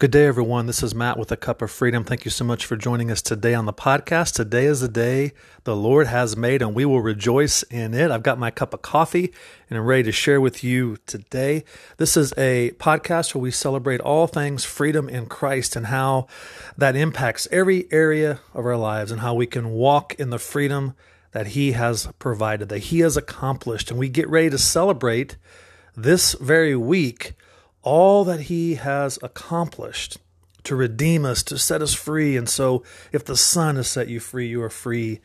Good day, everyone. This is Matt with a Cup of Freedom. Thank you so much for joining us today on the podcast. Today is the day the Lord has made, and we will rejoice in it. I've got my cup of coffee and I'm ready to share with you today. This is a podcast where we celebrate all things freedom in Christ and how that impacts every area of our lives and how we can walk in the freedom that He has provided, that He has accomplished. And we get ready to celebrate this very week all that he has accomplished to redeem us, to set us free. And so, if the Son has set you free, you are free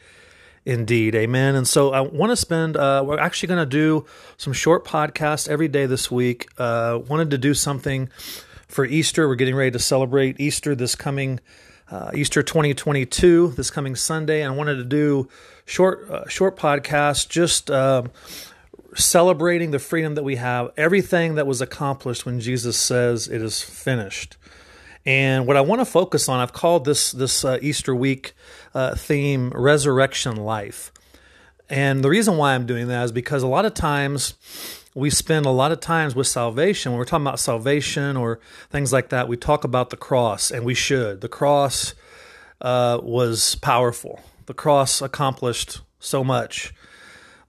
indeed. Amen. And so, I want to spend, uh, we're actually going to do some short podcasts every day this week. Uh, wanted to do something for Easter. We're getting ready to celebrate Easter this coming. Uh, Easter 2022 this coming Sunday, and I wanted to do short uh, short podcast just uh, celebrating the freedom that we have, everything that was accomplished when Jesus says it is finished. And what I want to focus on, I've called this this uh, Easter week uh, theme "Resurrection Life." And the reason why I'm doing that is because a lot of times we spend a lot of times with salvation when we're talking about salvation or things like that. We talk about the cross, and we should. The cross uh, was powerful. The cross accomplished so much.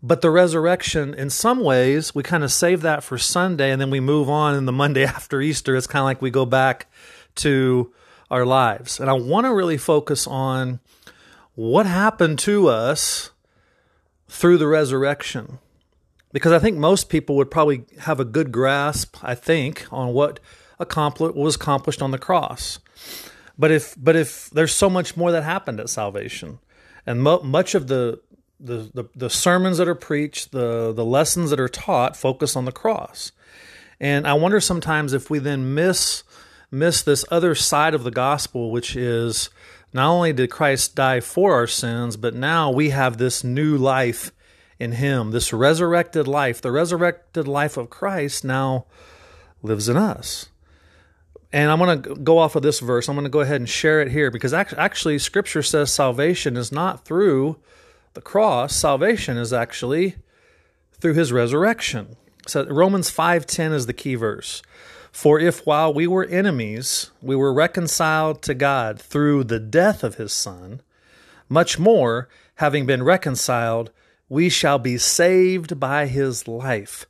But the resurrection, in some ways, we kind of save that for Sunday and then we move on in the Monday after Easter. It's kind of like we go back to our lives. And I want to really focus on what happened to us through the resurrection. Because I think most people would probably have a good grasp, I think, on what was accomplished on the cross. But if but if there's so much more that happened at salvation, and mo- much of the the, the, the sermons that are preached, the, the lessons that are taught focus on the cross. And I wonder sometimes if we then miss miss this other side of the gospel, which is not only did Christ die for our sins, but now we have this new life in Him, this resurrected life. The resurrected life of Christ now lives in us. And I'm going to go off of this verse. I'm going to go ahead and share it here because actually, Scripture says salvation is not through the cross, salvation is actually through his resurrection. So Romans 5:10 is the key verse. For if while we were enemies, we were reconciled to God through the death of his son, much more, having been reconciled, we shall be saved by his life.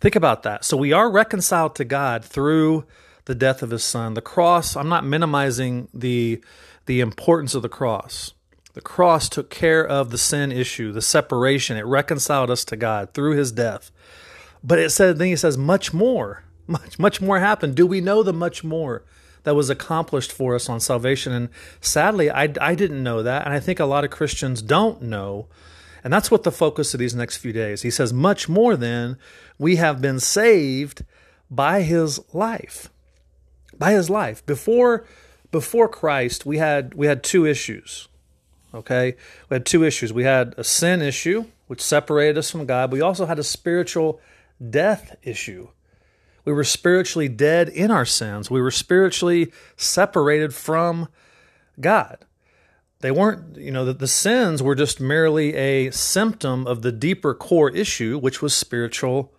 Think about that. So we are reconciled to God through the death of his son. The cross, I'm not minimizing the the importance of the cross. The cross took care of the sin issue, the separation. It reconciled us to God through his death. But it said, then he says, much more, much, much more happened. Do we know the much more that was accomplished for us on salvation? And sadly, I, I didn't know that. And I think a lot of Christians don't know. And that's what the focus of these next few days. He says, much more than we have been saved by his life. By his life. Before before Christ, we had we had two issues. Okay? We had two issues. We had a sin issue, which separated us from God. We also had a spiritual death issue. We were spiritually dead in our sins. We were spiritually separated from God. They weren't, you know, the, the sins were just merely a symptom of the deeper core issue, which was spiritual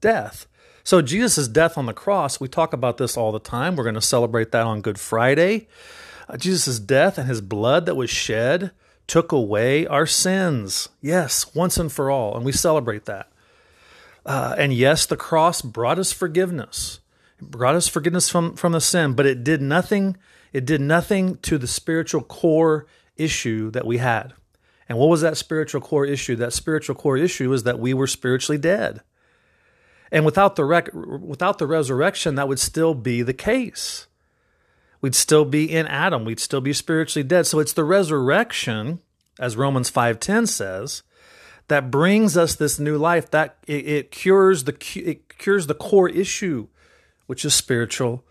death. So, Jesus' death on the cross, we talk about this all the time. We're going to celebrate that on Good Friday. Uh, Jesus' death and his blood that was shed took away our sins. Yes, once and for all. And we celebrate that. Uh, and yes, the cross brought us forgiveness. It brought us forgiveness from, from the sin, but it did nothing, it did nothing to the spiritual core issue that we had. And what was that spiritual core issue? That spiritual core issue is that we were spiritually dead. And without the rec- without the resurrection, that would still be the case. We'd still be in Adam. We'd still be spiritually dead. So it's the resurrection, as Romans 5:10 says, that brings us this new life. That it, it cures the it cures the core issue, which is spiritual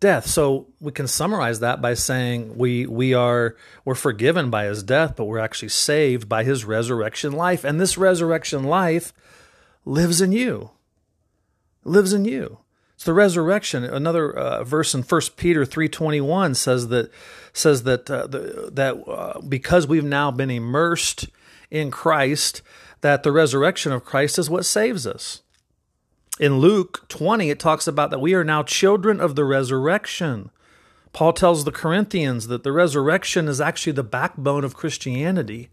death. So we can summarize that by saying we we are we're forgiven by his death, but we're actually saved by his resurrection life. And this resurrection life lives in you. lives in you. It's the resurrection. Another uh, verse in First Peter three twenty one says that says that uh, the, that uh, because we've now been immersed in Christ, that the resurrection of Christ is what saves us. In Luke twenty, it talks about that we are now children of the resurrection. Paul tells the Corinthians that the resurrection is actually the backbone of Christianity.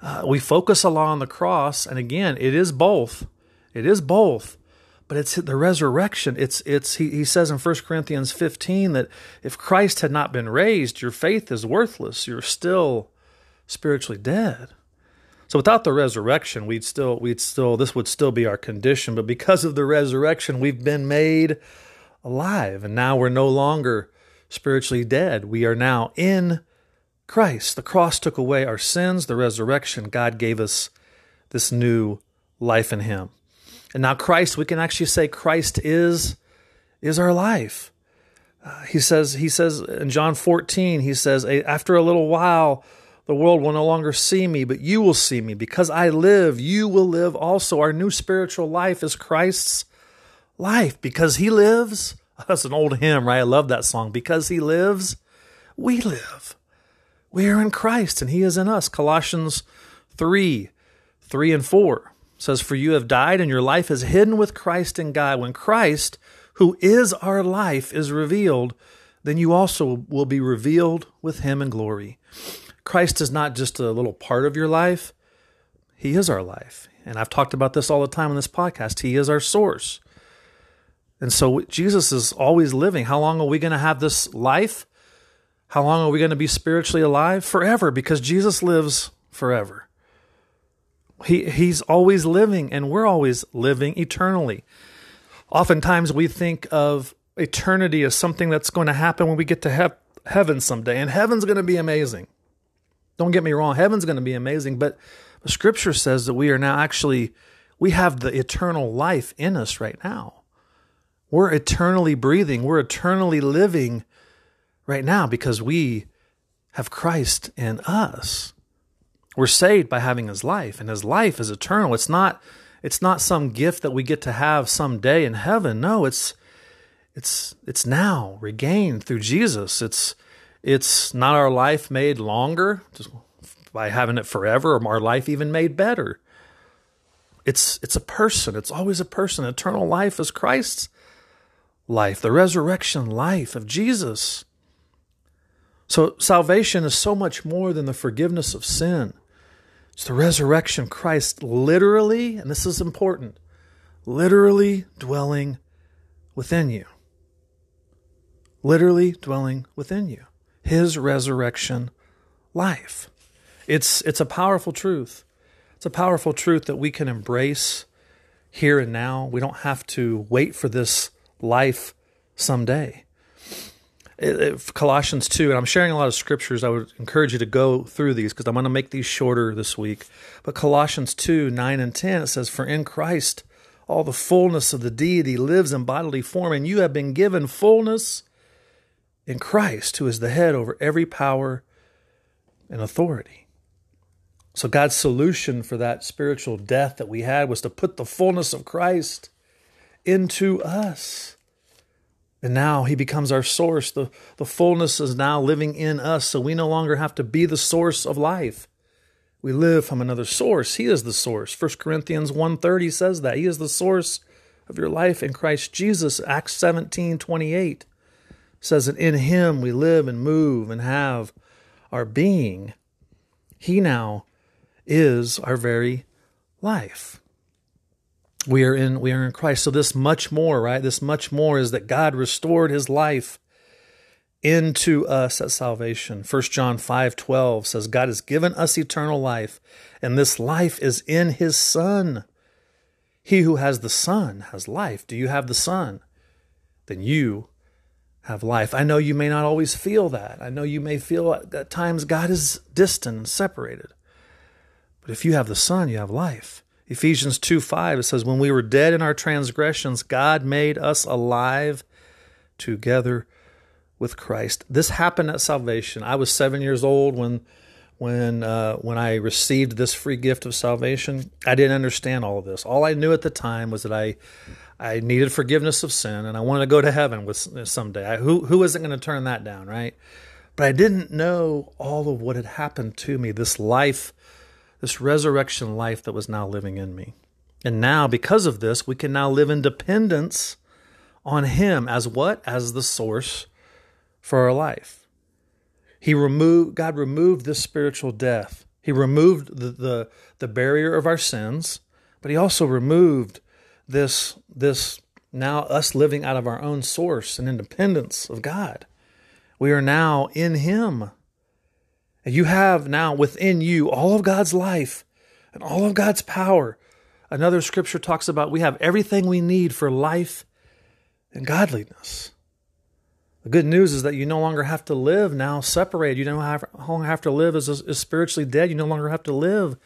Uh, we focus a lot on the cross, and again, it is both. It is both, but it's the resurrection. It's it's he, he says in 1 Corinthians 15 that if Christ had not been raised, your faith is worthless. You're still spiritually dead. So without the resurrection, we'd still we'd still this would still be our condition, but because of the resurrection, we've been made alive and now we're no longer spiritually dead. We are now in Christ. The cross took away our sins, the resurrection, God gave us this new life in him. And now Christ, we can actually say Christ is is our life. Uh, he says he says in John 14, he says after a little while the world will no longer see me, but you will see me. Because I live, you will live also. Our new spiritual life is Christ's life. Because he lives, That's an old hymn, right? I love that song. Because he lives, we live. We are in Christ and he is in us. Colossians 3 3 and 4 says, For you have died and your life is hidden with Christ in God. When Christ, who is our life, is revealed, then you also will be revealed with him in glory. Christ is not just a little part of your life, he is our life. And I've talked about this all the time on this podcast. He is our source. And so Jesus is always living. How long are we going to have this life? How long are we going to be spiritually alive? Forever, because Jesus lives forever. He, he's always living, and we're always living eternally. Oftentimes, we think of eternity as something that's going to happen when we get to he- heaven someday, and heaven's going to be amazing. Don't get me wrong, heaven's going to be amazing, but scripture says that we are now actually, we have the eternal life in us right now. We're eternally breathing, we're eternally living right now because we have Christ in us. We're saved by having his life, and his life is eternal. It's not it's not some gift that we get to have someday in heaven. No, it's it's it's now regained through Jesus. It's it's not our life made longer by having it forever or our life even made better. It's it's a person. It's always a person. Eternal life is Christ's life, the resurrection life of Jesus. So salvation is so much more than the forgiveness of sin. It's the resurrection Christ literally, and this is important, literally dwelling within you. Literally dwelling within you. His resurrection life. It's it's a powerful truth. It's a powerful truth that we can embrace here and now. We don't have to wait for this life someday. Colossians 2, and I'm sharing a lot of scriptures. I would encourage you to go through these because I'm going to make these shorter this week. But Colossians 2, 9 and 10, it says, For in Christ all the fullness of the deity lives in bodily form, and you have been given fullness in Christ, who is the head over every power and authority. So God's solution for that spiritual death that we had was to put the fullness of Christ into us. And now he becomes our source. The, the fullness is now living in us, so we no longer have to be the source of life. We live from another source. He is the source. 1 Corinthians 1.30 says that. He is the source of your life in Christ Jesus. Acts 17, 28 says that in him we live and move and have our being. He now is our very life we are in we are in Christ. So this much more, right? This much more is that God restored his life into us at salvation. 1 John 5:12 says God has given us eternal life, and this life is in his son. He who has the son has life. Do you have the son? Then you have life. I know you may not always feel that. I know you may feel at times God is distant and separated. But if you have the son, you have life. Ephesians 2 5, it says, When we were dead in our transgressions, God made us alive together with Christ. This happened at salvation. I was seven years old when when uh, when I received this free gift of salvation. I didn't understand all of this. All I knew at the time was that I I needed forgiveness of sin and I wanted to go to heaven with someday. I, who who isn't going to turn that down, right? But I didn't know all of what had happened to me. This life this resurrection life that was now living in me. And now, because of this, we can now live in dependence on Him as what? As the source for our life. He removed God removed this spiritual death. He removed the, the, the barrier of our sins, but he also removed this this now us living out of our own source and independence of God. We are now in him. And you have now within you all of God's life and all of God's power. Another scripture talks about we have everything we need for life and godliness. The good news is that you no longer have to live now separated. You no longer have to live as, as spiritually dead. You no longer have to live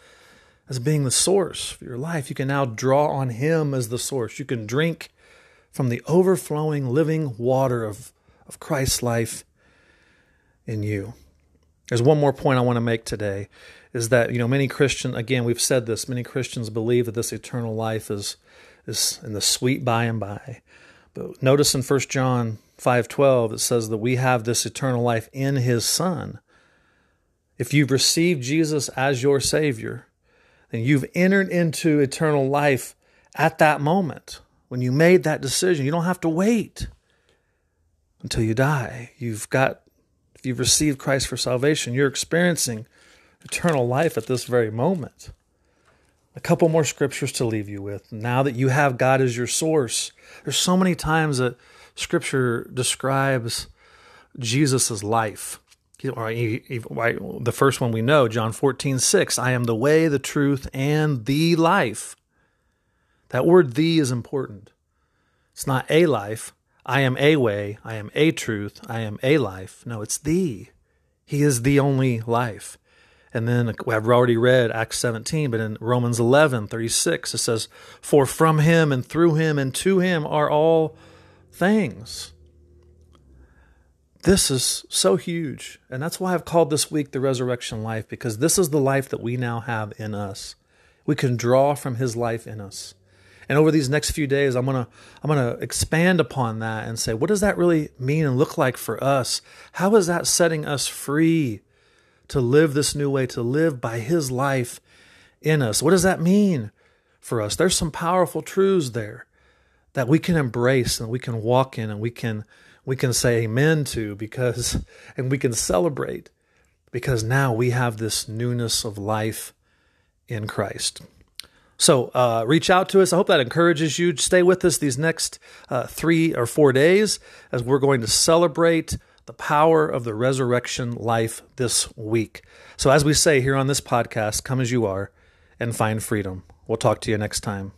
as being the source for your life. You can now draw on Him as the source. You can drink from the overflowing living water of, of Christ's life in you. There's one more point I want to make today is that, you know, many Christian again, we've said this, many Christians believe that this eternal life is, is in the sweet by and by. But notice in 1 John 5:12 it says that we have this eternal life in his son. If you've received Jesus as your savior, then you've entered into eternal life at that moment when you made that decision. You don't have to wait until you die. You've got you've received Christ for salvation, you're experiencing eternal life at this very moment. A couple more scriptures to leave you with. Now that you have God as your source, there's so many times that Scripture describes Jesus' life. The first one we know, John 14, 6, I am the way, the truth, and the life. That word the is important. It's not a life. I am a way. I am a truth. I am a life. No, it's the. He is the only life. And then I've already read Acts 17, but in Romans 11, 36, it says, For from him and through him and to him are all things. This is so huge. And that's why I've called this week the resurrection life, because this is the life that we now have in us. We can draw from his life in us. And over these next few days, I'm gonna I'm gonna expand upon that and say, what does that really mean and look like for us? How is that setting us free to live this new way, to live by His life in us. What does that mean for us? There's some powerful truths there that we can embrace and we can walk in and we can we can say amen to because and we can celebrate because now we have this newness of life in Christ. So uh, reach out to us. I hope that encourages you. Stay with us these next uh, three or four days as we're going to celebrate the power of the resurrection life this week. So, as we say here on this podcast, come as you are and find freedom. We'll talk to you next time.